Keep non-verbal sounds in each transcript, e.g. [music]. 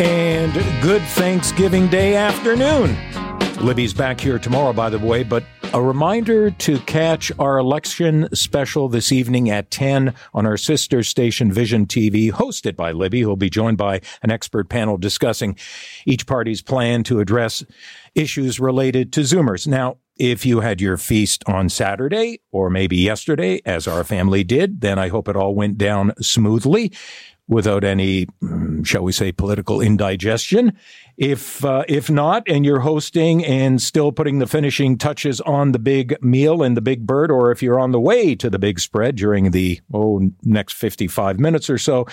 And good Thanksgiving Day afternoon. Libby's back here tomorrow, by the way, but a reminder to catch our election special this evening at 10 on our sister station Vision TV, hosted by Libby, who'll be joined by an expert panel discussing each party's plan to address issues related to Zoomers. Now, if you had your feast on Saturday or maybe yesterday, as our family did, then I hope it all went down smoothly without any, mm, shall we say, political indigestion. If uh, if not, and you're hosting and still putting the finishing touches on the big meal and the big bird, or if you're on the way to the big spread during the oh next 55 minutes or so,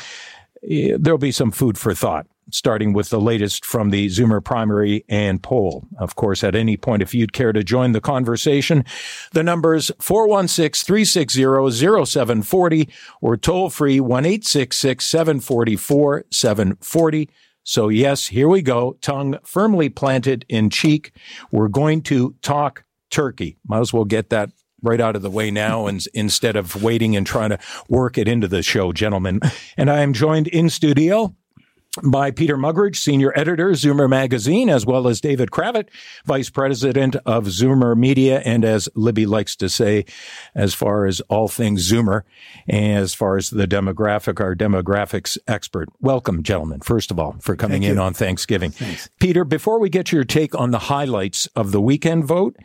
eh, there'll be some food for thought starting with the latest from the Zoomer primary and poll. Of course, at any point, if you'd care to join the conversation, the number's 416-360-0740 or toll free 1-866-744-740. So yes, here we go. Tongue firmly planted in cheek. We're going to talk turkey. Might as well get that right out of the way now and instead of waiting and trying to work it into the show, gentlemen. And I am joined in studio by Peter Muggeridge, senior editor, Zoomer Magazine, as well as David Cravit, vice president of Zoomer Media, and as Libby likes to say, as far as all things Zoomer, and as far as the demographic, our demographics expert. Welcome, gentlemen, first of all, for coming Thank in you. on Thanksgiving. Thanks. Peter, before we get your take on the highlights of the weekend vote,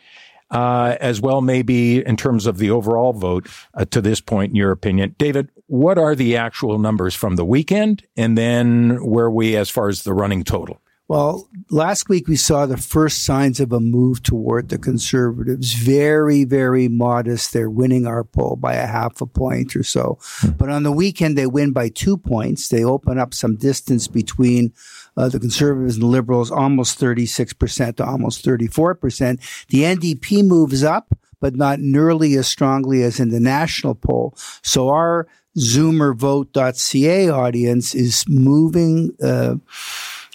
uh, as well, maybe in terms of the overall vote uh, to this point, in your opinion. David, what are the actual numbers from the weekend? And then where are we as far as the running total? Well, last week we saw the first signs of a move toward the conservatives. Very, very modest. They're winning our poll by a half a point or so. But on the weekend, they win by two points. They open up some distance between uh, the conservatives and liberals, almost 36% to almost 34%. The NDP moves up, but not nearly as strongly as in the national poll. So our zoomervote.ca audience is moving, uh,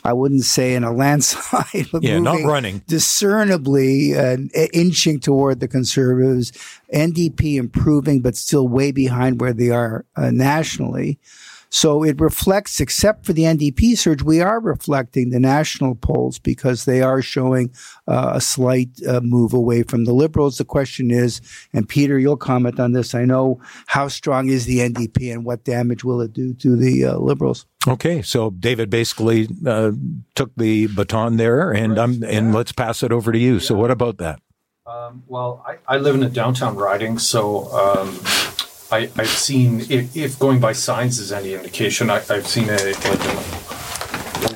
I wouldn't say in a [laughs] landslide, but Yeah, not moving running. discernibly uh, inching toward the conservatives. NDP improving, but still way behind where they are uh, nationally. So it reflects, except for the NDP surge, we are reflecting the national polls because they are showing uh, a slight uh, move away from the liberals. The question is, and Peter, you'll comment on this. I know how strong is the NDP and what damage will it do to the uh, liberals? Okay, so David basically uh, took the baton there, and I'm and let's pass it over to you. So what about that? Um, well, I, I live in a downtown riding, so um, I, I've seen if, if going by signs is any indication, I, I've seen a like a,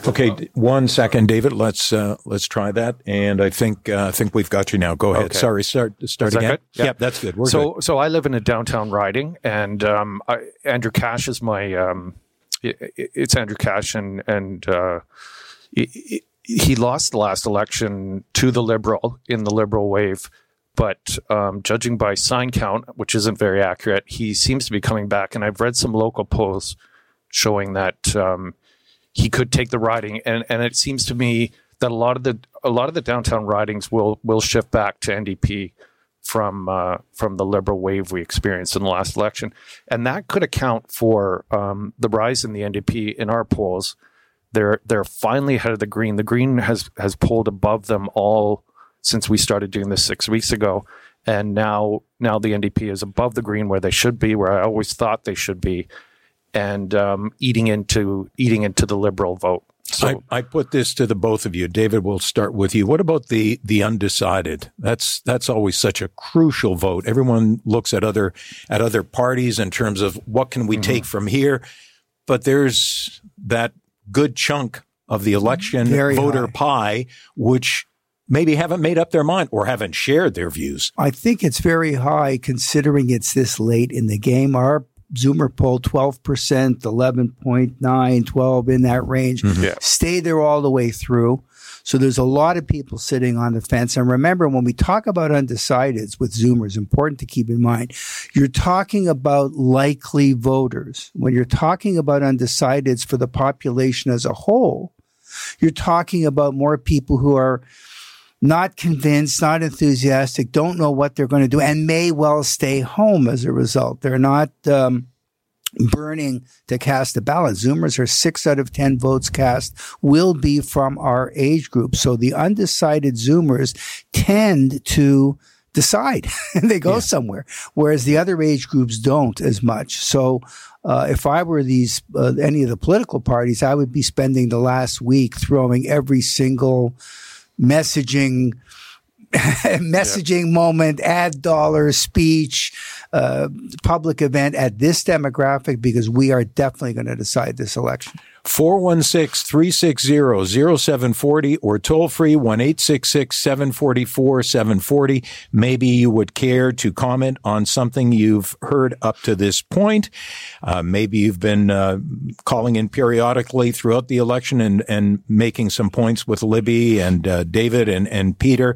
Okay, d- one second, David. Let's uh, let's try that, and I think uh, I think we've got you now. Go ahead. Okay. Sorry, start start Is that again. good? Yeah. Yep, that's good. We're so good. so I live in a downtown riding, and um, I, Andrew Cash is my um, i- i- it's Andrew Cash, and and uh, i- i- he lost the last election to the Liberal in the Liberal wave. But um, judging by sign count, which isn't very accurate, he seems to be coming back. And I've read some local polls showing that um, he could take the riding, and and it seems to me that a lot of the a lot of the downtown ridings will will shift back to NDP from uh, from the liberal wave we experienced in the last election, and that could account for um, the rise in the NDP in our polls. They're they're finally ahead of the Green. The Green has has pulled above them all since we started doing this six weeks ago, and now now the NDP is above the Green where they should be, where I always thought they should be, and um, eating into eating into the liberal vote. So I, I put this to the both of you. David, we'll start with you. What about the the undecided? That's that's always such a crucial vote. Everyone looks at other at other parties in terms of what can we take from here, but there's that good chunk of the election Very voter high. pie which maybe haven't made up their mind or haven't shared their views. I think it's very high considering it's this late in the game. Our Zoomer poll, 12%, 11.9, 12 in that range. Mm-hmm. Yeah. Stay there all the way through. So there's a lot of people sitting on the fence. And remember, when we talk about undecideds with Zoomers, important to keep in mind, you're talking about likely voters. When you're talking about undecideds for the population as a whole, you're talking about more people who are not convinced, not enthusiastic, don't know what they're going to do, and may well stay home as a result. They're not um, burning to cast a ballot. Zoomers are six out of 10 votes cast will be from our age group. So the undecided Zoomers tend to decide and [laughs] they go yeah. somewhere, whereas the other age groups don't as much. So, uh, if I were these, uh, any of the political parties, I would be spending the last week throwing every single messaging [laughs] messaging yep. moment, ad dollar, speech, uh, public event at this demographic because we are definitely going to decide this election. 416 360 0740 or toll free 1 744 740. Maybe you would care to comment on something you've heard up to this point. Uh, maybe you've been uh, calling in periodically throughout the election and, and making some points with Libby and uh, David and, and Peter.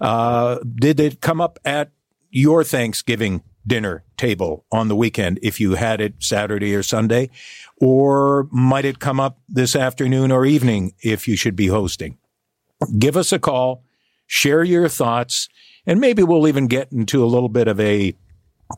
Uh, did it come up at your Thanksgiving dinner table on the weekend if you had it Saturday or Sunday? Or might it come up this afternoon or evening if you should be hosting? Give us a call, share your thoughts, and maybe we'll even get into a little bit of a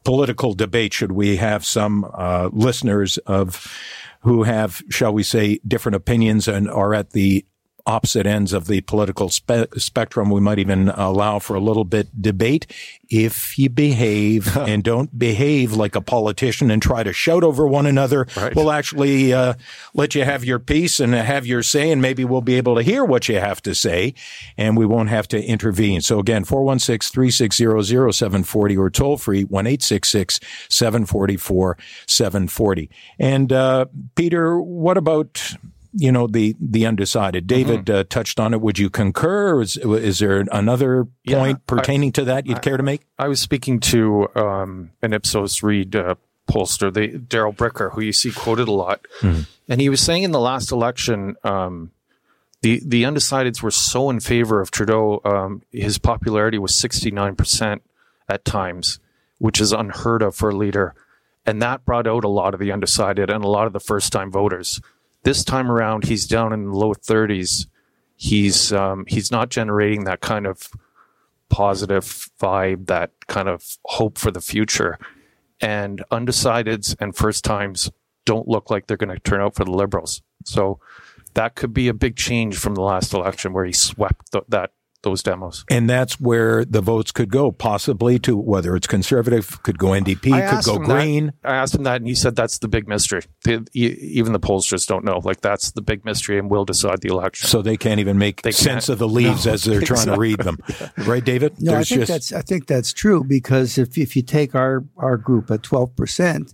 political debate should we have some uh, listeners of who have, shall we say, different opinions and are at the opposite ends of the political spe- spectrum. We might even allow for a little bit debate if you behave [laughs] and don't behave like a politician and try to shout over one another. Right. We'll actually uh, let you have your piece and have your say, and maybe we'll be able to hear what you have to say, and we won't have to intervene. So again, 416-360-0740 or toll free 1-866-744-740. And uh, Peter, what about you know the the undecided. David mm-hmm. uh, touched on it. Would you concur? Is, is there another point yeah, pertaining I, to that you'd I, care to make? I was speaking to um, an Ipsos Reid uh, pollster, the Darrell Bricker, who you see quoted a lot, mm-hmm. and he was saying in the last election. Um, the, the undecideds were so in favor of Trudeau. Um, his popularity was 69% at times, which is unheard of for a leader. And that brought out a lot of the undecided and a lot of the first time voters. This time around, he's down in the low 30s. He's um, he's not generating that kind of positive vibe, that kind of hope for the future. And undecideds and first times don't look like they're going to turn out for the Liberals. So that could be a big change from the last election where he swept th- that those demos. And that's where the votes could go, possibly to whether it's conservative, could go NDP, I could go Green. That, I asked him that, and he said that's the big mystery. The, even the polls just don't know. Like that's the big mystery, and will decide the election. So they can't even make they sense of the leaves no, as they're exactly. trying to [laughs] read them, right, David? No, There's I think just... that's I think that's true because if if you take our our group at twelve percent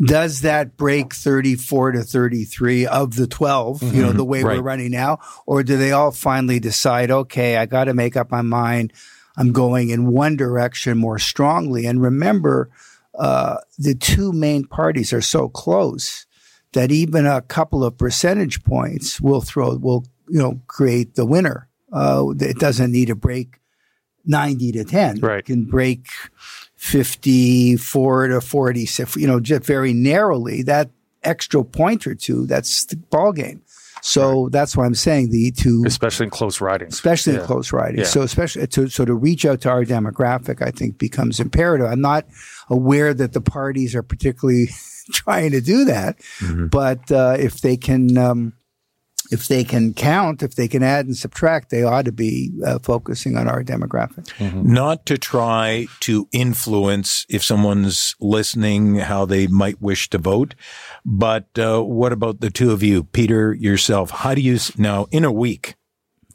does that break 34 to 33 of the 12, mm-hmm. you know, mm-hmm. the way right. we're running now? Or do they all finally decide, okay, I got to make up my mind. I'm going in one direction more strongly. And remember, uh, the two main parties are so close that even a couple of percentage points will throw, will, you know, create the winner. Uh, it doesn't need to break 90 to 10. Right. It can break 54 to 40, you know, just very narrowly, that extra point or two, that's the ball game. So right. that's why I'm saying the to especially in close riding, especially yeah. in close riding. Yeah. So especially to so to reach out to our demographic, I think becomes imperative. I'm not aware that the parties are particularly [laughs] trying to do that, mm-hmm. but uh, if they can um, if they can count, if they can add and subtract, they ought to be uh, focusing on our demographic. Mm-hmm. Not to try to influence if someone's listening how they might wish to vote, but uh, what about the two of you, Peter yourself? How do you now in a week?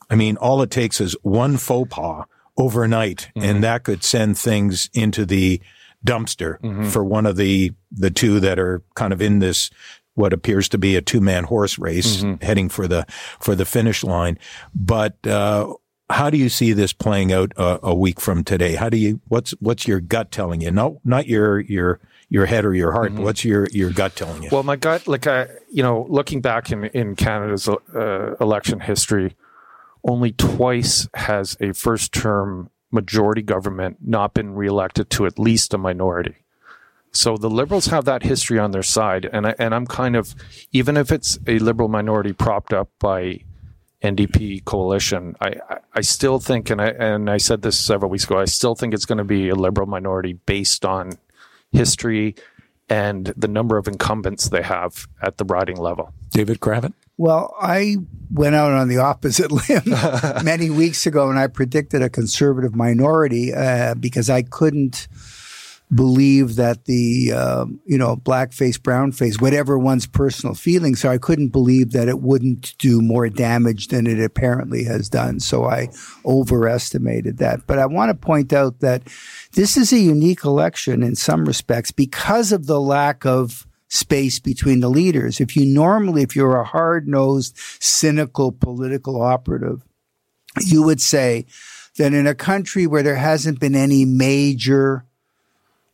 I mean, all it takes is one faux pas overnight, mm-hmm. and that could send things into the dumpster mm-hmm. for one of the the two that are kind of in this what appears to be a two man horse race mm-hmm. heading for the for the finish line. But uh, how do you see this playing out a, a, week from today? How do you what's what's your gut telling you? No, not your your your head or your heart. Mm-hmm. What's your, your gut telling you? Well, my gut, like I, you know, looking back in in Canada's uh, election history, only twice has a first term majority government not been reelected to at least a minority. So the liberals have that history on their side, and I, and I'm kind of even if it's a liberal minority propped up by NDP coalition, I, I still think, and I and I said this several weeks ago, I still think it's going to be a liberal minority based on history and the number of incumbents they have at the riding level. David Cravit. Well, I went out on the opposite [laughs] limb many weeks ago, and I predicted a conservative minority uh, because I couldn't believe that the uh, you know blackface, brownface, whatever one's personal feelings are, I couldn't believe that it wouldn't do more damage than it apparently has done. So I overestimated that. But I want to point out that this is a unique election in some respects because of the lack of space between the leaders. If you normally, if you're a hard nosed, cynical political operative, you would say that in a country where there hasn't been any major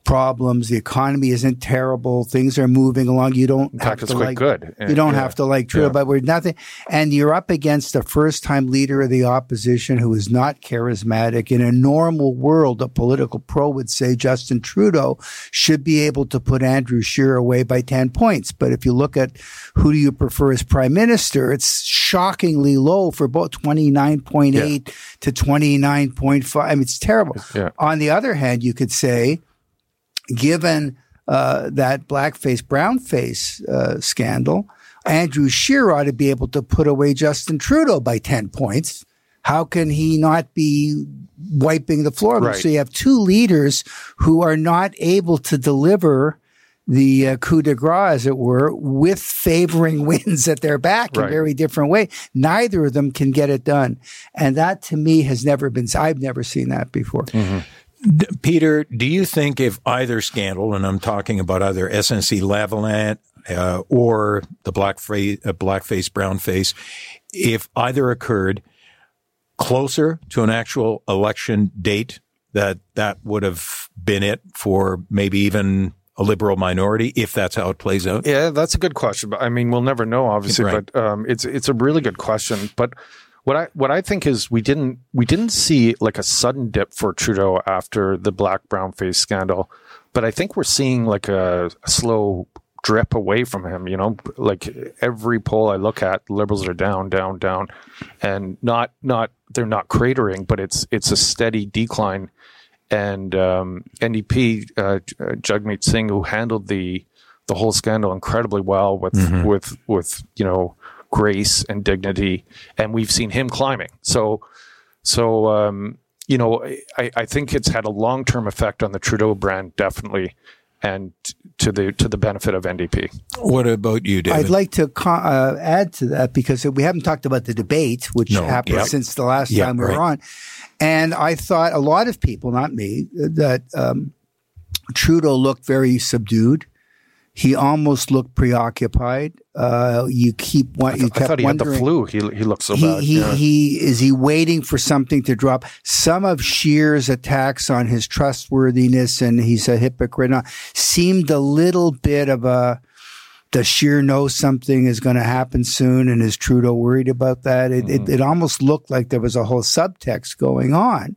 problems. The economy isn't terrible. Things are moving along. You don't In fact, have to quite like, good. You don't yeah. have to like Trudeau, yeah. but we're nothing. And you're up against a first time leader of the opposition who is not charismatic. In a normal world, a political pro would say Justin Trudeau should be able to put Andrew Scheer away by 10 points. But if you look at who do you prefer as prime minister, it's shockingly low for both 29.8 yeah. to 29.5. I mean, it's terrible. On the other hand, you could say, given uh, that blackface, brownface uh, scandal, Andrew Scheer ought to be able to put away Justin Trudeau by 10 points. How can he not be wiping the floor? Right. So you have two leaders who are not able to deliver the uh, coup de grace, as it were, with favoring [laughs] winds at their back right. in a very different way. Neither of them can get it done. And that to me has never been, I've never seen that before. Mm-hmm. Peter, do you think if either scandal, and I'm talking about either SNC Lavalin uh, or the blackface, uh, blackface, brownface, if either occurred closer to an actual election date, that that would have been it for maybe even a liberal minority, if that's how it plays out? Yeah, that's a good question. But I mean, we'll never know, obviously. Right. But um, it's it's a really good question. But what I what I think is we didn't we didn't see like a sudden dip for Trudeau after the black brown face scandal, but I think we're seeing like a, a slow drip away from him. You know, like every poll I look at, liberals are down, down, down, and not not they're not cratering, but it's it's a steady decline. And um, NDP uh, Jagmeet Singh, who handled the the whole scandal incredibly well with mm-hmm. with with you know grace and dignity, and we've seen him climbing. So, so um, you know, I, I think it's had a long term effect on the Trudeau brand, definitely, and to the to the benefit of NDP. What about you, David? I'd like to uh, add to that because we haven't talked about the debate, which no, happened yep. since the last yep, time we right. were on, and I thought a lot of people, not me, that um, Trudeau looked very subdued. He almost looked preoccupied. Uh, you keep what you kept I thought he wondering. had the flu. He he looked so he, bad. He yeah. he is he waiting for something to drop. Some of Scheer's attacks on his trustworthiness and he's a hypocrite now, seemed a little bit of a. Does Scheer know something is going to happen soon, and is Trudeau worried about that? It, mm-hmm. it it almost looked like there was a whole subtext going on.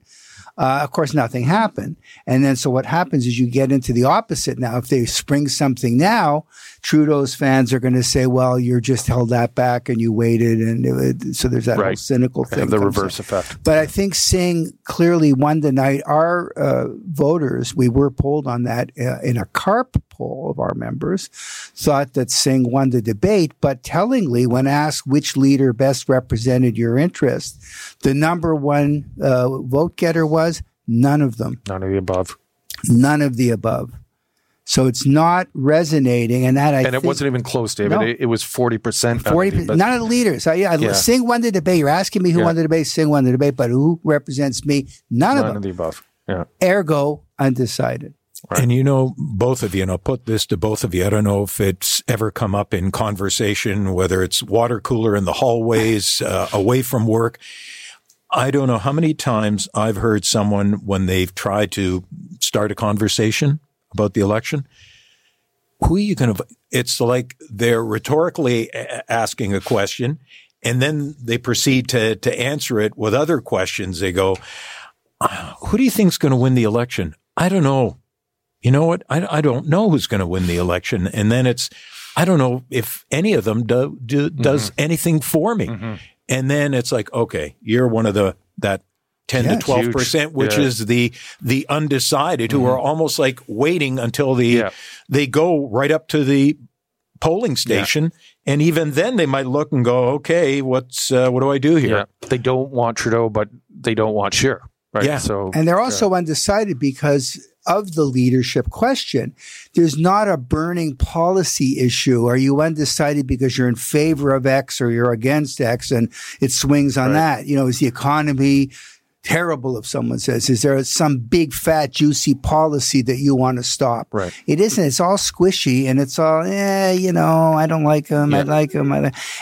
Uh, of course, nothing happened. And then, so what happens is you get into the opposite now. If they spring something now, Trudeau's fans are going to say, well, you're just held that back and you waited. And it, so there's that right. whole cynical thing. the reverse in. effect. But I think Singh clearly won the night. Our uh, voters, we were polled on that uh, in a CARP poll of our members, thought that Singh won the debate. But tellingly, when asked which leader best represented your interest, the number one uh, vote getter was none of them. None of the above. None of the above. So it's not resonating, and that I and it wasn't even close, David. No. It, it, was forty percent. Forty percent. None of the leaders. I, yeah, yeah. Singh won the debate. You're asking me who yeah. won the debate. Singh won the debate, but who represents me? None, None of them. of the above. Yeah. Ergo, undecided. Right. And you know, both of you, and I'll put this to both of you. I don't know if it's ever come up in conversation, whether it's water cooler in the hallways, [laughs] uh, away from work. I don't know how many times I've heard someone when they've tried to start a conversation about the election who are you going to? It's like they're rhetorically asking a question, and then they proceed to to answer it with other questions. They go, "Who do you think's going to win the election?" I don't know. You know what? I, I don't know who's going to win the election, and then it's I don't know if any of them do, do does mm-hmm. anything for me. Mm-hmm. And then it's like, okay, you're one of the that 10 yeah, to 12 percent, which yeah. is the the undecided, mm-hmm. who are almost like waiting until the yeah. they go right up to the polling station, and even then they might look and go, okay, what's uh, what do I do here? They don't want Trudeau, but they don't want Scheer. Right. Yeah. So, and they're also undecided because of the leadership question. There's not a burning policy issue. Are you undecided because you're in favor of X or you're against X and it swings on right. that? You know, is the economy terrible if someone says, is there some big fat juicy policy that you want to stop? Right. It isn't. It's all squishy and it's all, eh, you know, I don't like them. Yeah. I like them.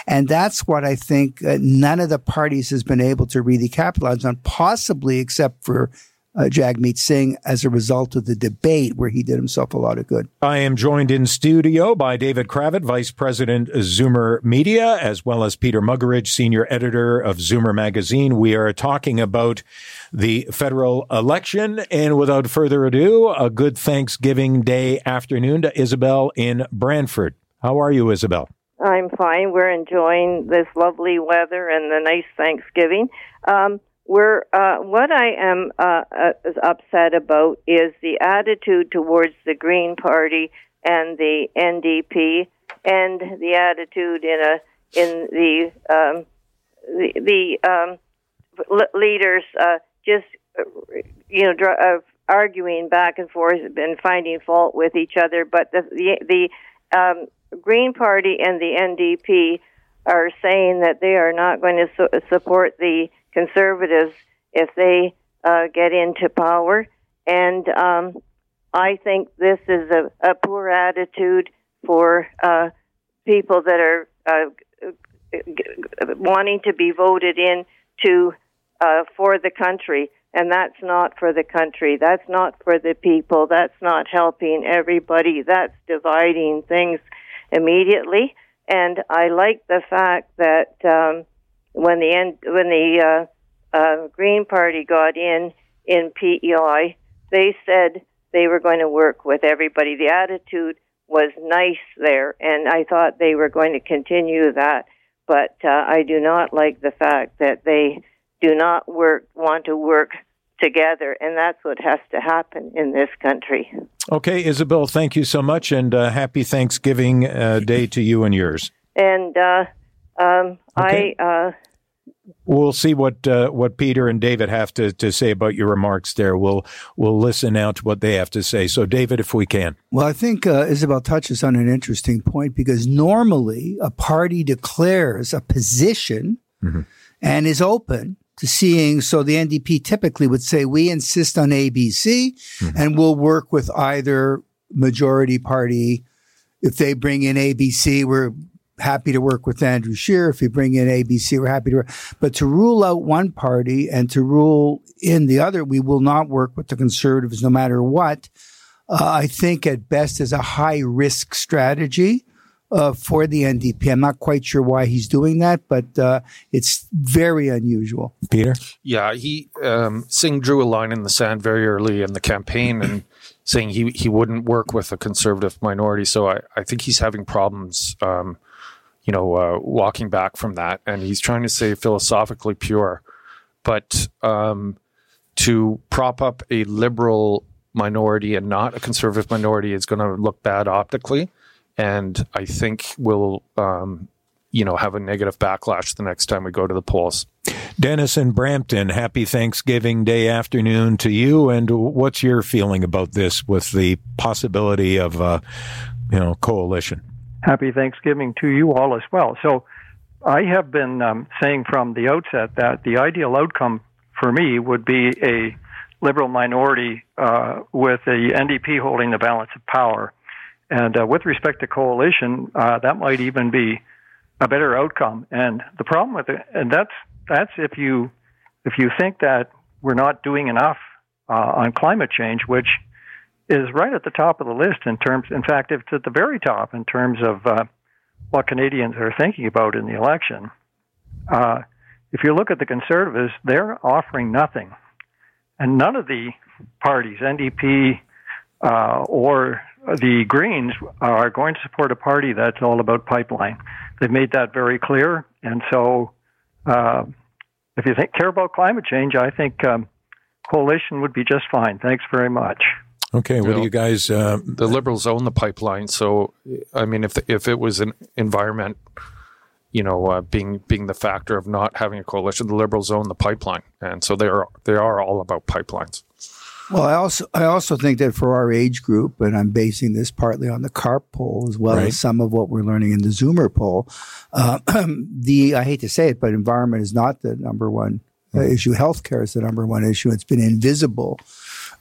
and that's what I think uh, none of the parties has been able to really capitalize on, possibly except for uh, Jagmeet Singh as a result of the debate where he did himself a lot of good. I am joined in studio by David Cravit, Vice President, Zoomer Media, as well as Peter Muggeridge, Senior Editor of Zoomer Magazine. We are talking about the federal election. And without further ado, a good Thanksgiving Day afternoon to Isabel in Brantford. How are you, Isabel? I'm fine. We're enjoying this lovely weather and the nice Thanksgiving. Um, uh, what I am uh, uh, upset about is the attitude towards the Green Party and the NDP, and the attitude in a in the um, the, the um, leaders uh, just you know dr- uh, arguing back and forth and finding fault with each other. But the the, the um, Green Party and the NDP are saying that they are not going to su- support the conservatives if they uh, get into power. And um, I think this is a, a poor attitude for uh, people that are uh, wanting to be voted in to uh, for the country. And that's not for the country. That's not for the people. That's not helping everybody. That's dividing things immediately. And I like the fact that um, when the end, when the uh, uh, Green Party got in in PEI, they said they were going to work with everybody. The attitude was nice there, and I thought they were going to continue that. But uh, I do not like the fact that they do not work, want to work together, and that's what has to happen in this country. Okay, Isabel, thank you so much, and uh, happy Thanksgiving uh, Day to you and yours. And uh, um, okay. I uh, we'll see what uh, what Peter and David have to, to say about your remarks there. We'll we'll listen out to what they have to say. So, David, if we can. Well, I think uh, Isabel touches on an interesting point because normally a party declares a position mm-hmm. and is open to seeing. So the NDP typically would say, "We insist on ABC, mm-hmm. and we'll work with either majority party." If they bring in ABC, we're happy to work with Andrew Scheer. If you bring in ABC, we're happy to work. But to rule out one party and to rule in the other, we will not work with the conservatives no matter what. Uh, I think at best is a high risk strategy. Uh, for the NDP. I'm not quite sure why he's doing that, but uh, it's very unusual. Peter? Yeah, he um, Singh drew a line in the sand very early in the campaign and saying he, he wouldn't work with a conservative minority. So I, I think he's having problems um, you know, uh, walking back from that. And he's trying to say philosophically pure. But um, to prop up a liberal minority and not a conservative minority is going to look bad optically. And I think will, um, you know, have a negative backlash the next time we go to the polls. Dennis and Brampton, happy Thanksgiving Day afternoon to you. And what's your feeling about this with the possibility of, uh, you know, coalition? Happy Thanksgiving to you all as well. So, I have been um, saying from the outset that the ideal outcome for me would be a liberal minority uh, with the NDP holding the balance of power. And uh, with respect to coalition, uh, that might even be a better outcome. And the problem with it, and that's that's if you if you think that we're not doing enough uh, on climate change, which is right at the top of the list in terms. In fact, it's at the very top in terms of uh, what Canadians are thinking about in the election. Uh, if you look at the Conservatives, they're offering nothing, and none of the parties, NDP uh, or the Greens, are going to support a party that's all about pipeline. They've made that very clear, and so uh, if you think, care about climate change, I think um, coalition would be just fine. Thanks very much. Okay, what do you guys? Uh, the Liberals own the pipeline, so I mean, if the, if it was an environment, you know, uh, being being the factor of not having a coalition, the Liberals own the pipeline, and so they are they are all about pipelines. Well, I also I also think that for our age group, and I'm basing this partly on the CARP poll as well right. as some of what we're learning in the Zoomer poll. Uh, [clears throat] the I hate to say it, but environment is not the number one uh, mm-hmm. issue. Healthcare is the number one issue. It's been invisible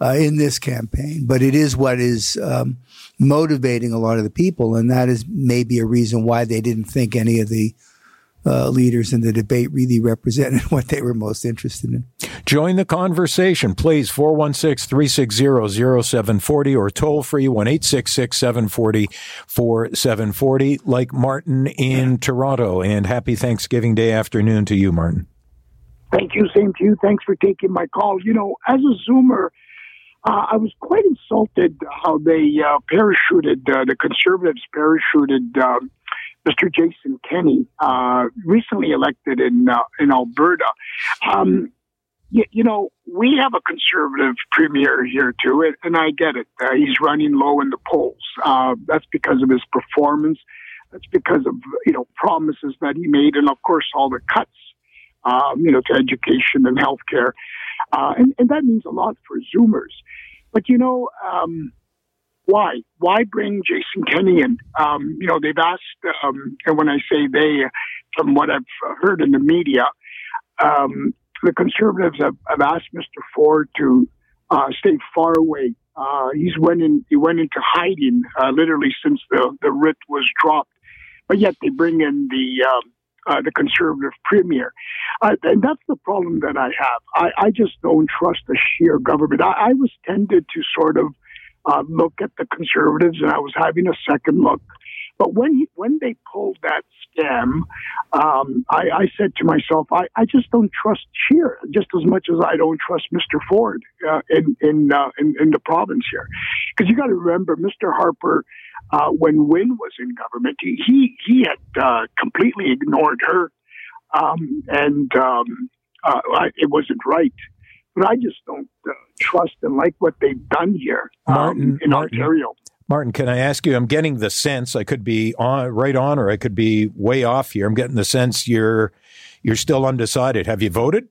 uh, in this campaign, but it is what is um, motivating a lot of the people, and that is maybe a reason why they didn't think any of the uh, leaders in the debate really represented [laughs] what they were most interested in. Join the conversation, please. 416 360 0740 or toll free 1 740 4740, like Martin in Toronto. And happy Thanksgiving Day afternoon to you, Martin. Thank you. Same to you. Thanks for taking my call. You know, as a Zoomer, uh, I was quite insulted how they uh, parachuted, uh, the conservatives parachuted um, Mr. Jason Kenney, uh, recently elected in uh, in Alberta. Um, you, you, know, we have a conservative premier here too, and, I get it. He's running low in the polls. that's because of his performance. That's because of you know promises that he made, and of course all the cuts, um, you know, to education and healthcare. Uh, and, and that means a lot for Zoomers. But you know, um, why? Why bring Jason Kenney in? Um, you know, they've asked, um, and when I say they, from what I've heard in the media, um, the conservatives have, have, asked Mr. Ford to uh, stay far away. Uh, he's went in, he went into hiding uh, literally since the, the writ was dropped. But yet they bring in the um, uh, the conservative premier. Uh, and that's the problem that I have. I, I just don't trust the Scheer government. I, I was tended to sort of uh, look at the conservatives, and I was having a second look. But when he, when they pulled that scam, um, I, I, said to myself, I, I, just don't trust Scheer just as much as I don't trust Mr. Ford uh, in in, uh, in, in the province here, because you got to remember, Mr. Harper, uh, when Wynne was in government, he he, he had uh, completely ignored her, um, and um, uh, it wasn't right. But I just don't uh, trust and like what they've done here um, Martin, in Martin, Ontario. Martin, can I ask you? I'm getting the sense I could be on right on, or I could be way off here. I'm getting the sense you're you're still undecided. Have you voted?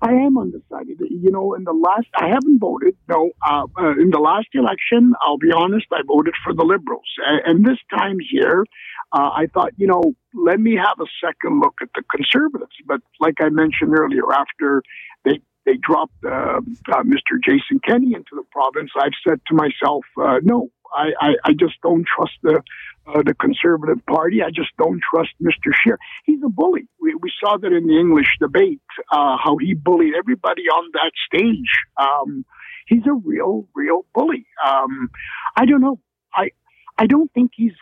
I am undecided. You know, in the last, I haven't voted. No, uh, uh, in the last election, I'll be honest, I voted for the Liberals, and this time here, uh, I thought, you know, let me have a second look at the Conservatives. But like I mentioned earlier, after they they dropped uh, uh, Mr. Jason Kenney into the province, I've said to myself, uh, no, I, I, I, just don't trust the uh, the Conservative Party. I just don't trust Mr. Scheer. He's a bully. We, we saw that in the English debate, uh, how he bullied everybody on that stage. Um, he's a real, real bully. Um, I don't know. I I don't think he's.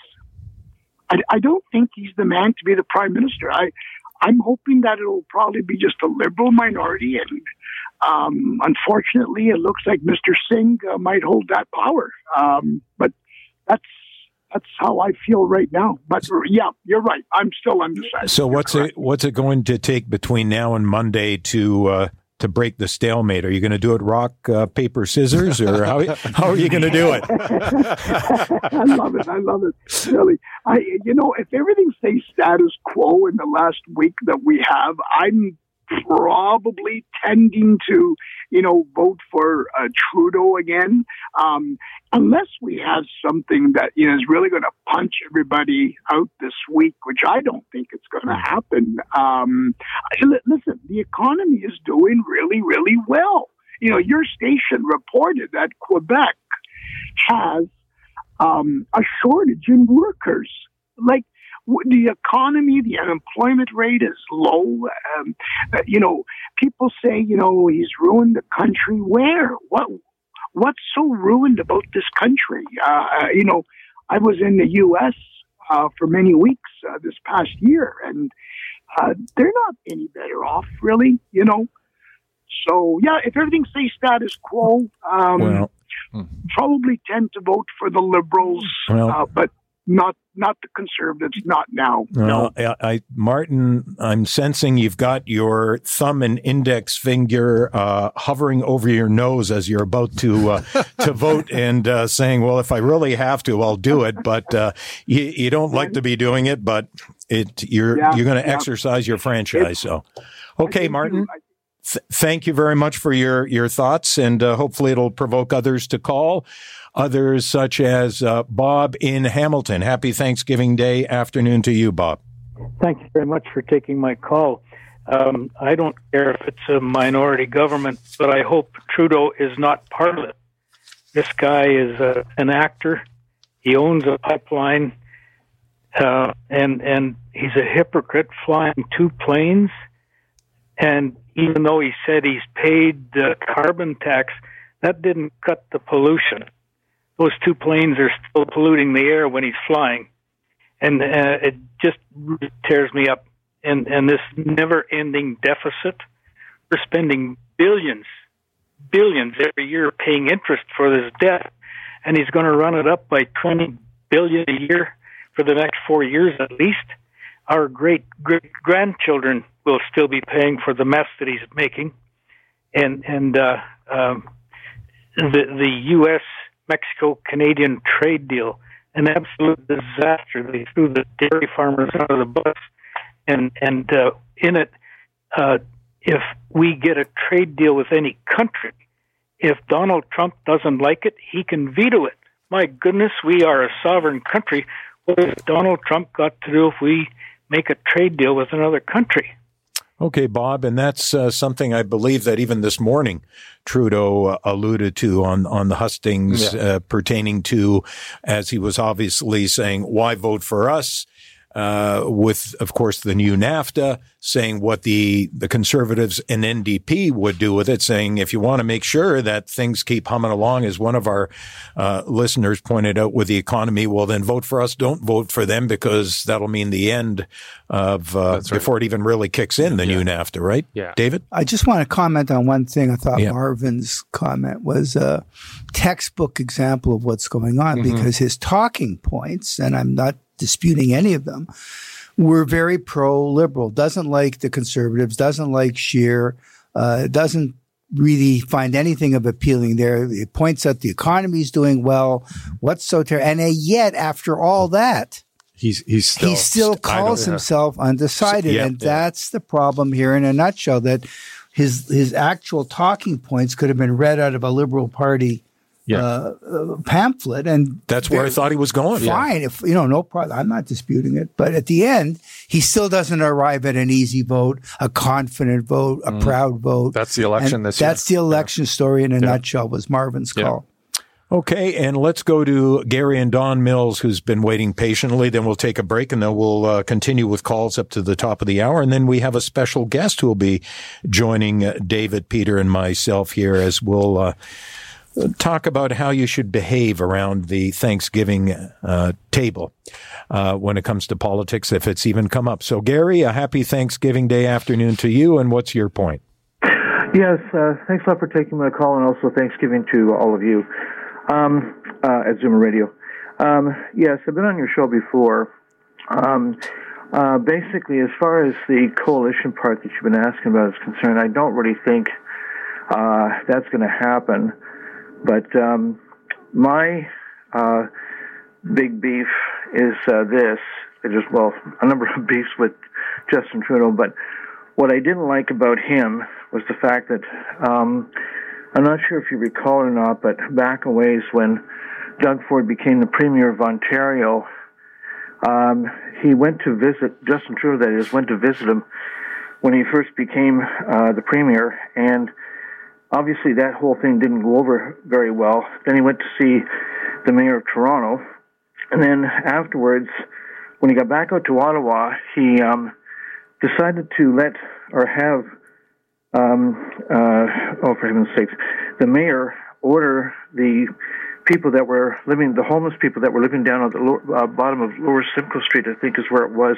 I, I don't think he's the man to be the prime minister. I I'm hoping that it'll probably be just a liberal minority, and um, unfortunately, it looks like Mr. Singh uh, might hold that power. Um, but that's that's how I feel right now. But yeah, you're right. I'm still undecided. So what's it what's it going to take between now and Monday to uh, to break the stalemate? Are you going to do it rock uh, paper scissors, or how how are you going to do it? [laughs] I love it. I love it. Really, I you know if everything stays status quo in the last week that we have, I'm probably tending to, you know, vote for uh, Trudeau again, um, unless we have something that you know is really going to punch everybody out this week, which I don't think it's going to happen. Um, listen, the economy is doing really, really well. You know, your station reported that Quebec has um, a shortage in workers. Like the economy, the unemployment rate is low. Um, uh, you know, people say, you know, he's ruined the country. Where? What? what's so ruined about this country? Uh, you know, I was in the U.S. Uh, for many weeks uh, this past year, and uh, they're not any better off, really. You know, so yeah, if everything stays status quo, um, well, hmm. probably tend to vote for the Liberals, well, uh, but not not the conservatives, not now. Well, no. I, I, Martin, I'm sensing you've got your thumb and index finger uh, hovering over your nose as you're about to uh, to [laughs] vote and uh, saying, "Well, if I really have to, I'll do it." But uh, you, you, don't like to be doing it, but it you're yeah, you're going to yeah. exercise your franchise. so, okay, Martin. You, th- thank you very much for your your thoughts, and uh, hopefully it'll provoke others to call. Others such as uh, Bob in Hamilton. Happy Thanksgiving Day afternoon to you, Bob. Thank you very much for taking my call. Um, I don't care if it's a minority government, but I hope Trudeau is not part of it. This guy is a, uh, an actor. He owns a pipeline, uh, and and he's a hypocrite flying two planes. And even though he said he's paid the carbon tax, that didn't cut the pollution. Those two planes are still polluting the air when he's flying, and uh, it just tears me up. And and this never-ending deficit, we're spending billions, billions every year paying interest for this debt, and he's going to run it up by twenty billion a year for the next four years at least. Our great great grandchildren will still be paying for the mess that he's making, and and uh, um, the the U.S. Mexico Canadian trade deal an absolute disaster. They threw the dairy farmers under the bus, and and uh, in it, uh, if we get a trade deal with any country, if Donald Trump doesn't like it, he can veto it. My goodness, we are a sovereign country. What has Donald Trump got to do if we make a trade deal with another country? Okay, Bob, and that's uh, something I believe that even this morning Trudeau uh, alluded to on on the hustings yeah. uh, pertaining to, as he was obviously saying, why vote for us? Uh, with, of course, the new NAFTA, saying what the, the conservatives and NDP would do with it, saying if you want to make sure that things keep humming along, as one of our uh, listeners pointed out with the economy, well, then vote for us. Don't vote for them because that'll mean the end of uh, right. before it even really kicks in the yeah. new NAFTA, right? Yeah. David? I just want to comment on one thing. I thought yeah. Marvin's comment was a textbook example of what's going on mm-hmm. because his talking points, and I'm not disputing any of them, were very pro liberal, doesn't like the conservatives, doesn't like Scheer, uh, doesn't really find anything of appealing there. It points out the economy is doing well. What's so terrible? And yet, after all that, he's he's still, he still calls himself undecided, yeah, and yeah. that's the problem here in a nutshell. That his his actual talking points could have been read out of a liberal party yeah. uh, pamphlet, and that's where I thought he was going. Fine, yeah. if you know, no problem. I'm not disputing it, but at the end, he still doesn't arrive at an easy vote, a confident vote, a mm. proud vote. That's the election That's the election yeah. story in a nutshell. Was Marvin's call. Okay, and let's go to Gary and Don Mills, who's been waiting patiently. Then we'll take a break, and then we'll uh, continue with calls up to the top of the hour. And then we have a special guest who will be joining uh, David, Peter, and myself here as we'll uh, talk about how you should behave around the Thanksgiving uh, table uh, when it comes to politics, if it's even come up. So, Gary, a happy Thanksgiving Day afternoon to you, and what's your point? Yes, uh, thanks a lot for taking my call, and also Thanksgiving to all of you um, uh, at Zoomer Radio. Um, yes, I've been on your show before. Um, uh, basically, as far as the coalition part that you've been asking about is concerned, I don't really think uh, that's going to happen. But um, my uh, big beef is uh, this. There's well a number of [laughs] beefs with Justin Trudeau, but what I didn't like about him was the fact that um, I'm not sure if you recall or not, but back in ways when Doug Ford became the Premier of Ontario, um, he went to visit Justin Trudeau. That is, went to visit him when he first became uh, the Premier, and obviously that whole thing didn't go over very well. Then he went to see the mayor of Toronto, and then afterwards, when he got back out to Ottawa, he um, decided to let or have, um, uh, oh for heaven's sakes, the mayor order the people that were living, the homeless people that were living down at the lower, uh, bottom of Lower Simcoe Street, I think is where it was,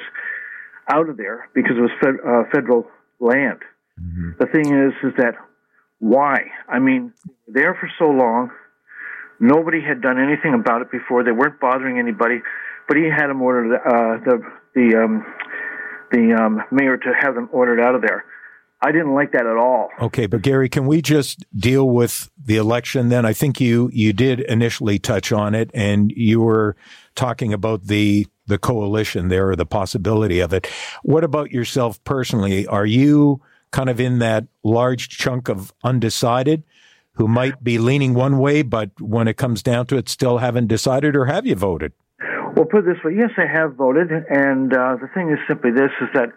out of there because it was fed, uh, federal land. Mm-hmm. The thing is, is that why? I mean, there for so long, nobody had done anything about it before. They weren't bothering anybody, but he had them ordered uh, the the um, the um, mayor to have them ordered out of there. I didn't like that at all. Okay, but Gary, can we just deal with the election then? I think you you did initially touch on it, and you were talking about the the coalition there, or the possibility of it. What about yourself personally? Are you kind of in that large chunk of undecided who might be leaning one way, but when it comes down to it, still haven't decided, or have you voted? Well, put it this way: yes, I have voted, and uh, the thing is simply this: is that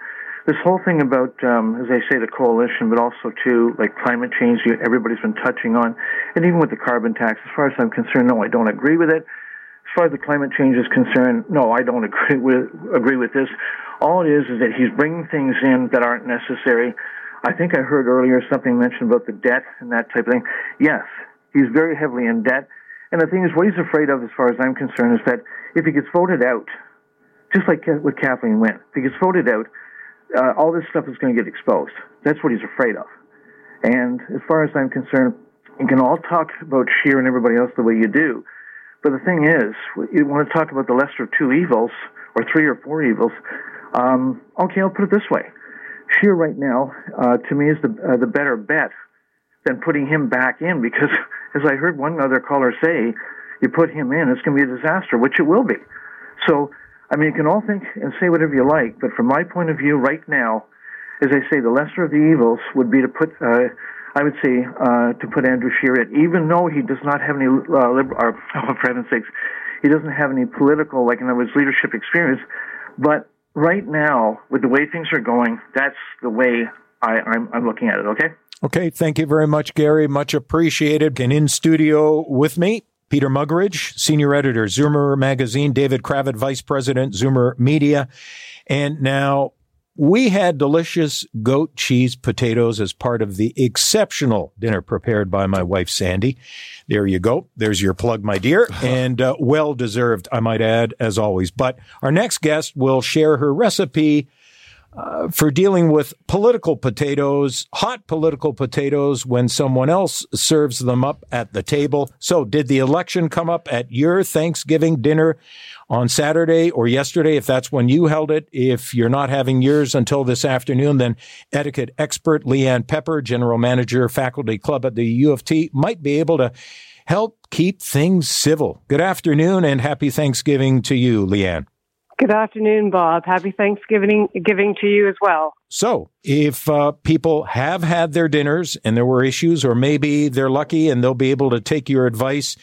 this whole thing about, um, as I say, the coalition, but also too like climate change. Everybody's been touching on, and even with the carbon tax. As far as I'm concerned, no, I don't agree with it. As far as the climate change is concerned, no, I don't [laughs] agree with agree with this. All it is is that he's bringing things in that aren't necessary. I think I heard earlier something mentioned about the debt and that type of thing. Yes, he's very heavily in debt. And the thing is, what he's afraid of, as far as I'm concerned, is that if he gets voted out, just like with Kathleen Wynne, if he gets voted out, uh, all this stuff is going to get exposed. That's what he's afraid of. And as far as I'm concerned, you can all talk about Scheer and everybody else the way you do. But the thing is, you want to talk about the lesser of two evils, or three or four evils. Um, okay, I'll put it this way. Scheer right now, uh, to me, is the, uh, the better bet than putting him back in because, [laughs] as I heard one other caller say, you put him in, it's going to be a disaster, which it will be. So I mean, you can all think and say whatever you like, but from my point of view, right now, as I say, the lesser of the evils would be to put, uh, I would say, uh, to put Andrew Scheer in, even though he does not have any, uh, or, [laughs] oh, for heaven's sakes, he doesn't have any political, like in other words, leadership experience. But right now, with the way things are going, that's the way I, I'm, I'm looking at it. Okay. Okay. Thank you very much, Gary. Much appreciated. And in studio with me, Peter Muggeridge, senior editor, Zoomer Magazine, David Cravit, vice president, Zoomer Media. And now we had delicious goat cheese potatoes as part of the exceptional dinner prepared by my wife, Sandy. There you go. There's your plug, my dear, [laughs] and uh, well deserved, I might add, as always. But our next guest will share her recipe uh, for dealing with political potatoes, hot political potatoes, when someone else serves them up at the table. So, did the election come up at your Thanksgiving dinner on Saturday or yesterday, if that's when you held it? If you're not having yours until this afternoon, then etiquette expert Leanne Pepper, general manager, faculty club at the U of T, might be able to help keep things civil. Good afternoon and happy Thanksgiving to you, Leanne. Good afternoon, Bob. Happy Thanksgiving giving to you as well. So, if uh, people have had their dinners and there were issues, or maybe they're lucky and they'll be able to take your advice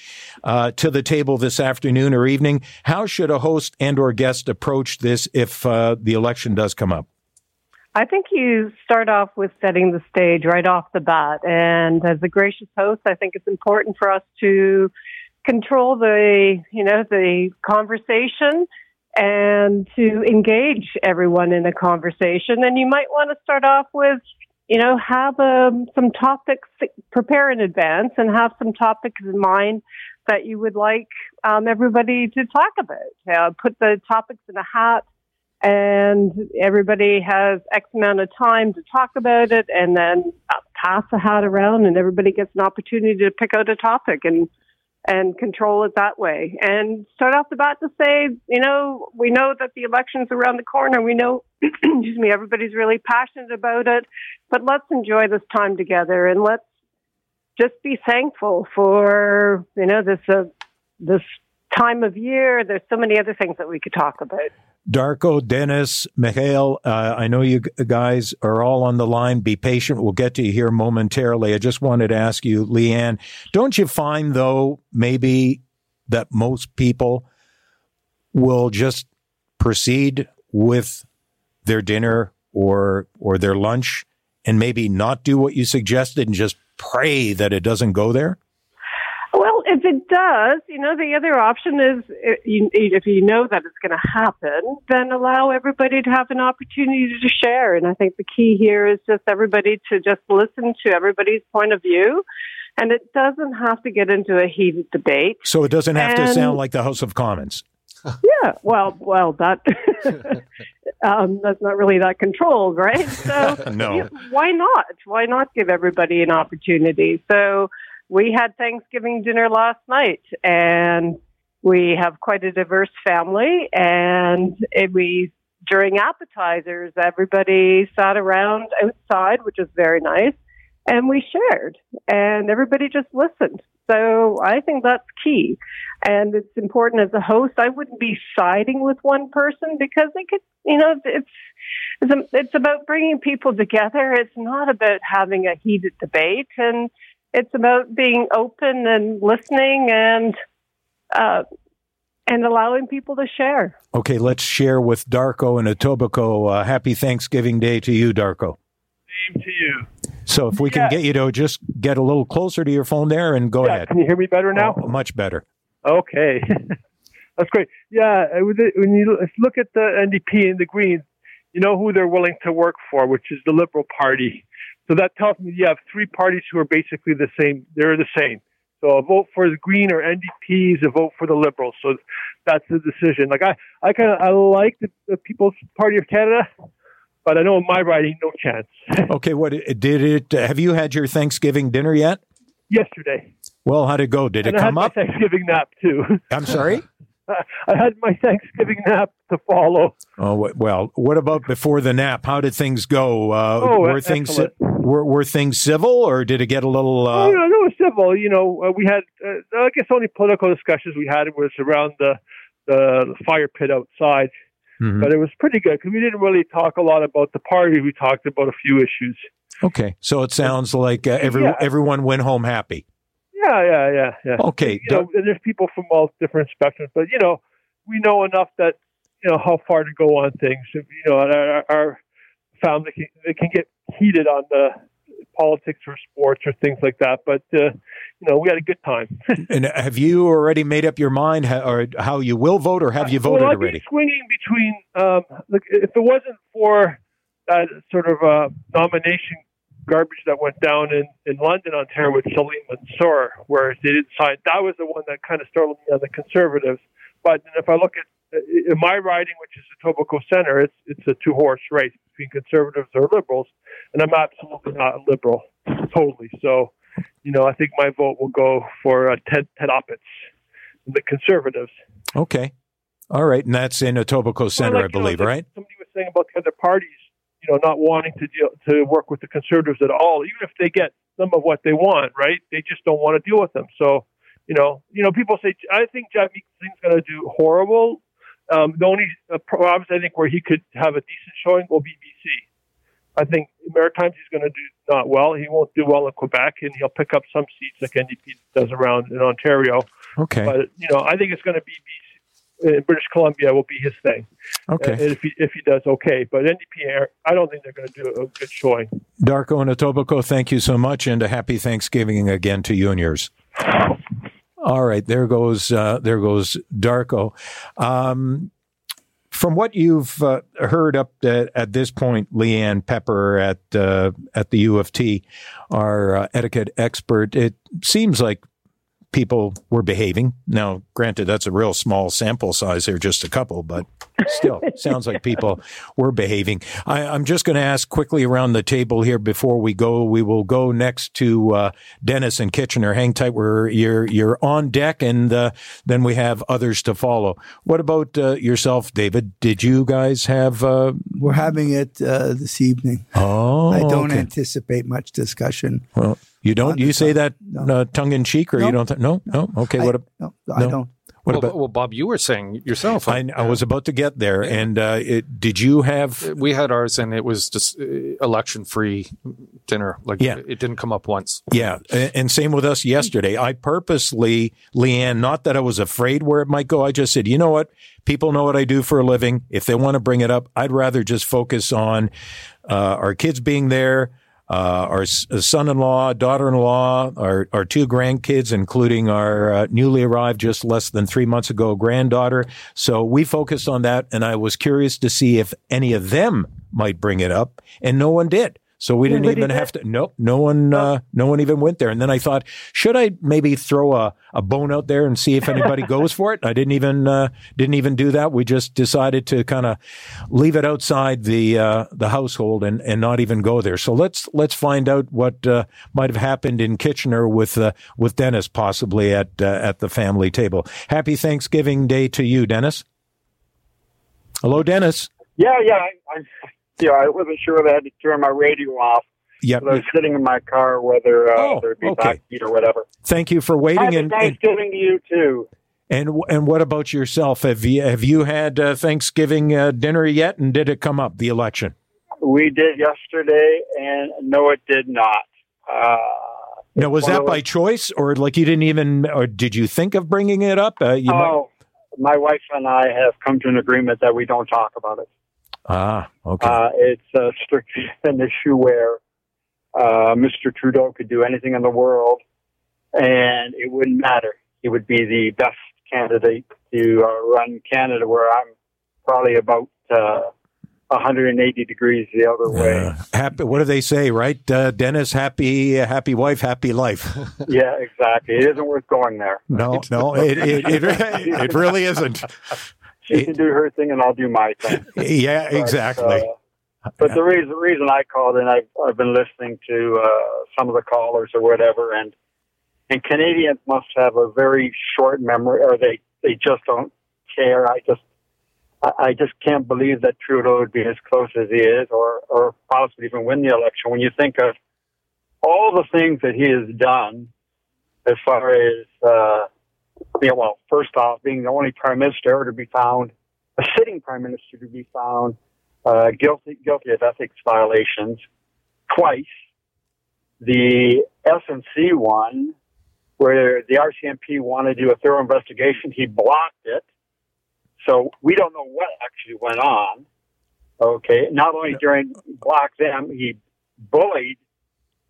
uh, to the table this afternoon or evening, how should a host and/or guest approach this if uh, the election does come up? I think you start off with setting the stage right off the bat, and as a gracious host, I think it's important for us to control the you know the conversation and to engage everyone in a conversation. And you might want to start off with, you know, have um, some topics, prepare in advance and have some topics in mind that you would like um, everybody to talk about. Uh, put the topics in a hat and everybody has X amount of time to talk about it and then uh, pass the hat around and everybody gets an opportunity to pick out a topic and and control it that way. And start off the bat to say, you know, we know that the election's around the corner. We know, [clears throat] excuse me, everybody's really passionate about it, but let's enjoy this time together and let's just be thankful for, you know, this, uh, this time of year. There's so many other things that we could talk about. Darko, Dennis, Mikhail, uh, I know you guys are all on the line. Be patient. We'll get to you here momentarily. I just wanted to ask you, Leanne, don't you find, though, maybe that most people will just proceed with their dinner or or their lunch and maybe not do what you suggested and just pray that it doesn't go there? If it does, you know, the other option is if you know that it's going to happen, then allow everybody to have an opportunity to share. And I think the key here is just everybody to just listen to everybody's point of view and it doesn't have to get into a heated debate. So it doesn't have And- to sound like the House of Commons. [laughs] Yeah, well, well, that [laughs] um, that's not really that controlled, right? So, [laughs] No. yeah, why not? Why not give everybody an opportunity? So, we had Thanksgiving dinner last night, and we have quite a diverse family, and we during appetizers, everybody sat around outside, which is very nice, and we shared, and everybody just listened. So I think that's key. And it's important as a host. I wouldn't be siding with one person because they could, you know, it's it's, it's about bringing people together. It's not about having a heated debate, and it's about being open and listening and uh, and allowing people to share. Okay, let's share with Darko and Etobicoke. Uh, happy Thanksgiving Day to you, Darko. Same to you. So if we can get you to just get a little closer to your phone there and go Yeah, ahead. Can you hear me better now? Oh, much better. Okay. [laughs] That's great. Yeah, uh, with it- when you look- look at the NDP and the Greens, you know who they're willing to work for, which is the Liberal Party. So that tells me you have three parties who are basically the same. They're the same. So a vote for the Green or NDP is a vote for the Liberals. So that's the decision. Like I, I kind of I like the, the People's Party of Canada, but I know in my riding, no chance. [laughs] Okay, what did it? Have you had your Thanksgiving dinner yet? Yesterday, Well, how'd it go? Did and it I had come up? Thanksgiving nap too. I'm sorry. [laughs] [laughs] I had my Thanksgiving nap to follow. Oh well, what about before the nap? How did things go? Uh, Oh, were e- things excellent. were, were things civil, or did it get a little? oh, Uh, no, no, civil. You know, uh, we had, uh, I guess, only political discussions we had was around the the fire pit outside, mhm. but it was pretty good because we didn't really talk a lot about the party. We talked about a few issues. Okay, so it sounds like uh, every Yeah. everyone went home happy. Yeah, yeah, yeah, yeah. Okay, You know, there's people from all different spectrums, but you know, we know enough that you know how far to go on things. If, you know, our, our family can, they can get heated on the politics or sports or things like that, but uh, you know, we had a good time. [laughs] and have you already made up your mind how, or how you will vote, or have you voted well, I'd already? Be swinging between. Um, look, if it wasn't for that sort of uh, nomination garbage that went down in, in London, Ontario, with Salim Mansur, where they didn't sign, that was the one that kind of startled me on the Conservatives. But if I look at uh, in my riding, which is the Etobicoke Centre, it's it's a two horse race between Conservatives or Liberals, and I'm absolutely not a Liberal, totally. So, you know, I think my vote will go for uh, Ted Ted Opitz, the Conservatives. Okay, all right, and that's in Etobicoke Center, Well, I like, know, believe, like right? Somebody was saying about the other parties, you know, not wanting to deal, to work with the conservatives at all, even if they get some of what they want, right? They just don't want to deal with them. So, you know, you know, people say I think Jagmeet Singh's going to do horrible. Um, the only uh, province I think where he could have a decent showing will be BC. I think Maritimes he's going to do not well. He won't do well in Quebec, and he'll pick up some seats like NDP does around in Ontario. Okay, But you know, I think it's going to be BC. Uh, British Columbia will be his thing. okay. Uh, if he if he does okay, but NDP, I don't think they're going to do a good showing. Darko and Etobicoke, thank you so much, and a happy Thanksgiving again to you and yours. All right, there goes uh, there goes Darko. Um, from what you've uh, heard up at, at this point, Leanne Pepper at uh, at the U of T, our uh, etiquette expert, it seems like people were behaving. Now, granted, that's a real small sample size here, just a couple, but still, [laughs] sounds like people were behaving. I, I'm just going to ask quickly around the table here before we go. We will go next to uh, Dennis and Kitchener. Hang tight. We're you're you're on deck, and uh, then we have others to follow. What about uh, yourself, David? Did you guys have? Uh, We're having it uh, this evening. oh, I don't okay. anticipate much discussion. Well, you don't. You say that No. uh, tongue in cheek, or you don't? Th- no, no. Okay. I, what? ab- no, I don't. What well, about? well, Bob, you were saying yourself. I, I was about to get there, and uh, it, did you have? we had ours, and it was just uh, election-free dinner. Like, Yeah. it didn't come up once. Yeah, and same with us yesterday. I purposely, Leanne, not that I was afraid where it might go. I just said, you know what? People know what I do for a living. If they want to bring it up, I'd rather just focus on uh, our kids being there, uh, our son-in-law, daughter-in-law, our, our two grandkids, including our uh, newly arrived just less than three months ago granddaughter. So we focused on that, and I was curious to see if any of them might bring it up, and no one did. So we didn't even have to. Nope, no one, uh, no one even went there. And then I thought, should I maybe throw a, a bone out there and see if anybody [laughs] goes for it? I didn't even uh, didn't even do that. We just decided to kind of leave it outside the uh, the household and, and not even go there. So let's let's find out what uh, might have happened in Kitchener with uh, with Dennis possibly at uh, at the family table. Happy Thanksgiving Day to you, Dennis. Hello, Dennis. Yeah, yeah. I, I, yeah, I wasn't sure whether I had to turn my radio off. Yeah, I was sitting in my car, whether uh, Oh, there'd be okay. or whatever. Thank you for waiting. Happy And, and Thanksgiving to you too. and and what about yourself? Have you have you had uh, Thanksgiving uh, dinner yet? And did it come up the election? We did yesterday, and no, it did not. Uh, Now, was that by choice, or like you didn't even, or did you think of bringing it up? Uh, you might- oh, my wife and I have come to an agreement that we don't talk about it. Ah, okay. Uh, it's uh, strictly [laughs] an issue where uh, Mr. Trudeau could do anything in the world, and it wouldn't matter. He would be the best candidate to uh, run Canada, where I'm probably about uh, 180 degrees the other way. Uh, happy. What do they say, right, uh, Dennis? Happy, happy wife, happy life. [laughs] yeah, exactly. It isn't worth going there. no, no, it it, it, [laughs] it really isn't. She can do her thing, and I'll do my thing. [laughs] Yeah, But, exactly. uh, but the reason the reason I called and I've I've been listening to uh, some of the callers or whatever, and and Canadians must have a very short memory, or they they just don't care. I just I, I just can't believe that Trudeau would be as close as he is, or or possibly even win the election. When you think of all the things that he has done, as far as uh, yeah, well, first off, being the only prime minister ever to be found, a sitting prime minister to be found uh, guilty guilty of ethics violations twice. The SNC one, where the RCMP wanted to do a thorough investigation, he blocked it. So we don't know what actually went on. Okay, not only during block them, he bullied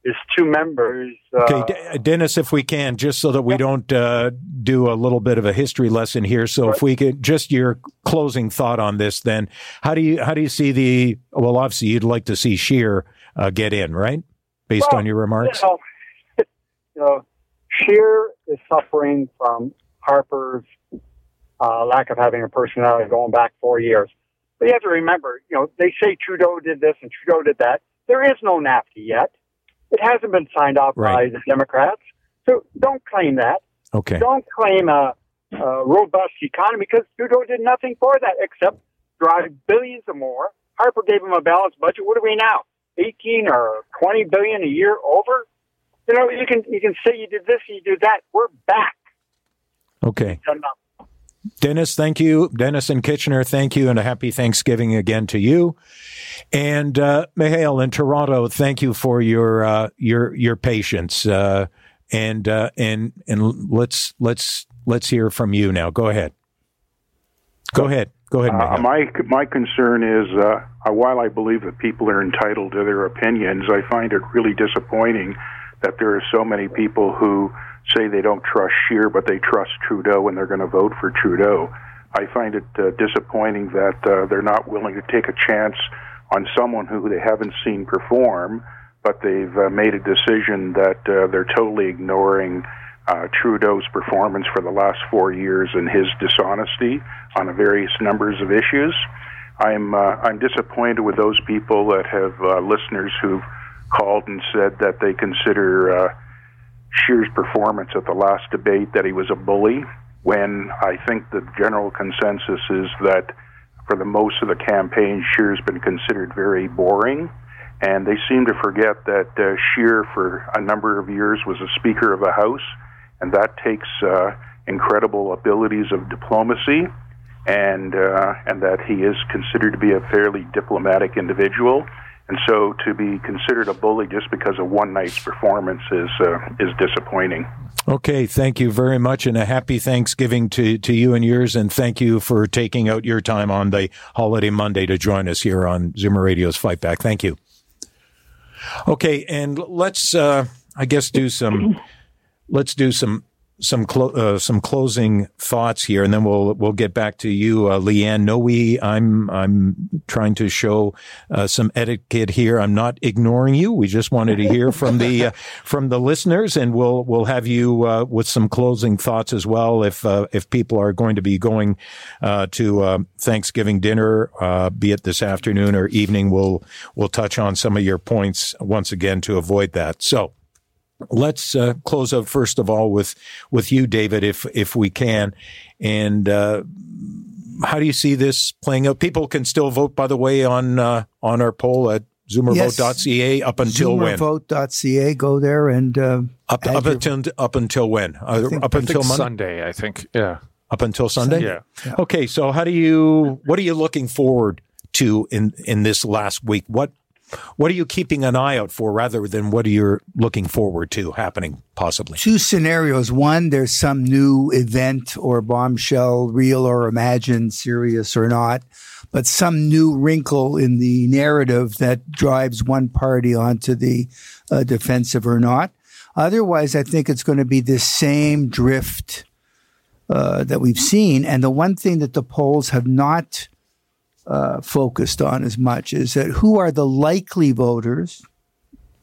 his two members. Uh, Okay, Dennis, if we can, just so that we don't uh, do a little bit of a history lesson here. So, if we could, just your closing thought on this, then how do you how do you see the? Well, obviously, you'd like to see Scheer uh, get in, right? Based Well, on your remarks. You know, [laughs] you know, Scheer is suffering from Harper's uh, lack of having a personality going back four years. But you have to remember, you know, they say Trudeau did this and Trudeau did that. There is no NAFTA yet. It hasn't been signed off Right. by the Democrats. So don't claim that. Okay. Don't claim a, a robust economy because Trudeau did nothing for that except drive billions or more. Harper gave him a balanced budget. What are we now? 18 or 20 billion a year over? You know, you can you can say you did this, you did that. We're back. Okay. Dennis, thank you. Dennis and Kitchener, thank you, and a happy Thanksgiving again to you. And uh, Mihail in Toronto, thank you for your uh, your your patience. Uh, and uh, and and let's let's let's hear from you now. Go ahead. Go ahead. Go ahead, Uh, my my concern is, uh, uh, while I believe that people are entitled to their opinions, I find it really disappointing that there are so many people who say they don't trust Scheer, but they trust Trudeau and they're going to vote for Trudeau. I find it uh, disappointing that uh, they're not willing to take a chance on someone who they haven't seen perform, but they've uh, made a decision that uh, they're totally ignoring uh, Trudeau's performance for the last four years and his dishonesty on a various numbers of issues. I'm uh, I'm disappointed with those people that have uh, listeners who've called and said that they consider uh, Scheer's performance at the last debate that he was a bully. When I think the general consensus is that for the most of the campaign, Scheer's been considered very boring. And they seem to forget that uh, for a number of years, was a Speaker of the House, and that takes uh, incredible abilities of diplomacy, and uh, and that he is considered to be a fairly diplomatic individual. And so, to be considered a bully just because of one night's performance is uh, is disappointing. Okay, thank you very much, and a happy Thanksgiving to, to you and yours, and thank you for taking out your time on the holiday Monday to join us here on Zoomer Radio's Fight Back. Thank you. Okay, and let's, uh, I guess, do some, let's do some some clo- uh, some closing thoughts here, and then we'll we'll get back to you, uh, Leanne. No, we I'm I'm trying to show uh, some etiquette here. I'm not ignoring you. We just wanted to hear from the uh, [laughs] from the listeners, and we'll we'll have you uh, with some closing thoughts as well. If uh, if people are going to be going uh, to uh, Thanksgiving dinner, uh, be it this afternoon or evening, we'll we'll touch on some of your points once again to avoid that. So. Let's uh, close up first of all with with you, David, if if we can. And uh, how do you see this playing out? People can still vote, by the way, on uh, on our poll at zoomervote.ca up until when? Zoomervote.ca. Go there and uh, Up up until up until when? Uh, think- up until Monday. Sunday, I think. Yeah. Up until Sunday. Yeah. Okay. So how do you? What are you looking forward to in in this last week? What what are you keeping an eye out for rather than what are you looking forward to happening possibly? two scenarios. One, there's some new event or bombshell, real or imagined, serious or not, but some new wrinkle in the narrative that drives one party onto the uh, defensive or not. Otherwise, I think it's going to be the same drift uh, that we've seen. And the one thing that the polls have not uh, focused on as much is that who are the likely voters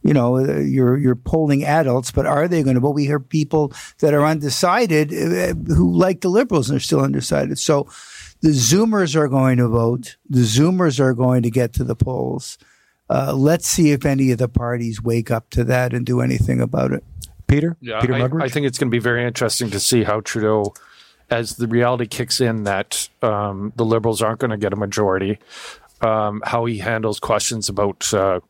you know, uh, you're you're polling adults, but are they going to vote? We hear people that are undecided uh, who like the liberals and are still undecided. So the Zoomers are going to vote. The Zoomers are going to get to the polls. Uh, let's see if any of the parties wake up to that and do anything about it. Peter, Yeah, Peter I, I think it's going to be very interesting to see how Trudeau, as the reality kicks in that um, the Liberals aren't going to get a majority, um, how he handles questions about uh,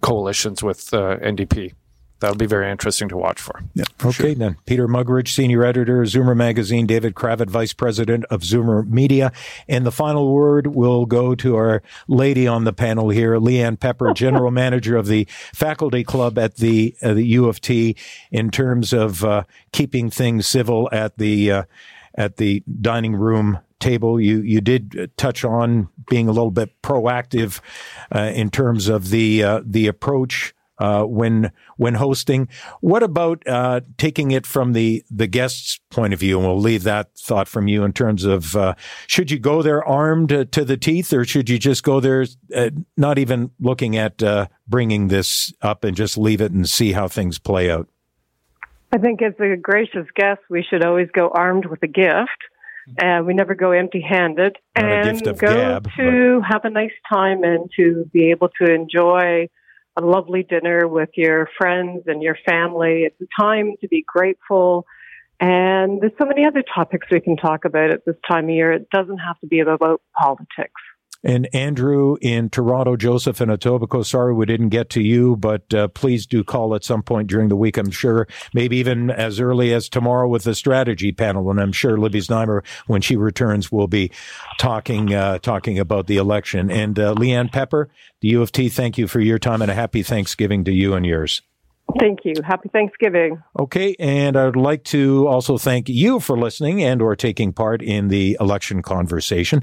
coalitions with uh, NDP. That'll be very interesting to watch for. Okay, then. Peter Muggeridge, Senior Editor, Zoomer Magazine, David Cravit, Vice President of Zoomer Media. And the final word will go to our lady on the panel here, Leanne Pepper, [laughs] General Manager of the Faculty Club at the, uh, the U of T, in terms of uh, keeping things civil at the, uh, at the dining room table. You you did touch on being a little bit proactive uh, in terms of the uh, the approach uh, when when hosting. What about uh, taking it from the the guest's point of view? And we'll leave that thought from you in terms of uh, should you go there armed uh, to the teeth, or should you just go there not even looking at bringing this up and just leave it and see how things play out? I think as a gracious guest, we should always go armed with a gift. And we never go empty handed. And go gab, to have a nice time and to be able to enjoy a lovely dinner with your friends and your family. It's a time to be grateful. And there's so many other topics we can talk about at this time of year. It doesn't have to be about politics. And Andrew in Toronto, Joseph in Etobicoke. Sorry we didn't get to you, but uh, please do call at some point during the week. I'm sure maybe even as early as tomorrow with the strategy panel. And I'm sure Libby Znaimer, when she returns, will be talking uh, talking about the election. And uh, Leanne Pepper, the U of T, thank you for your time and a happy Thanksgiving to you and yours. Thank you. Happy Thanksgiving. Okay, and I'd like to also thank you for listening and or taking part in the election conversation.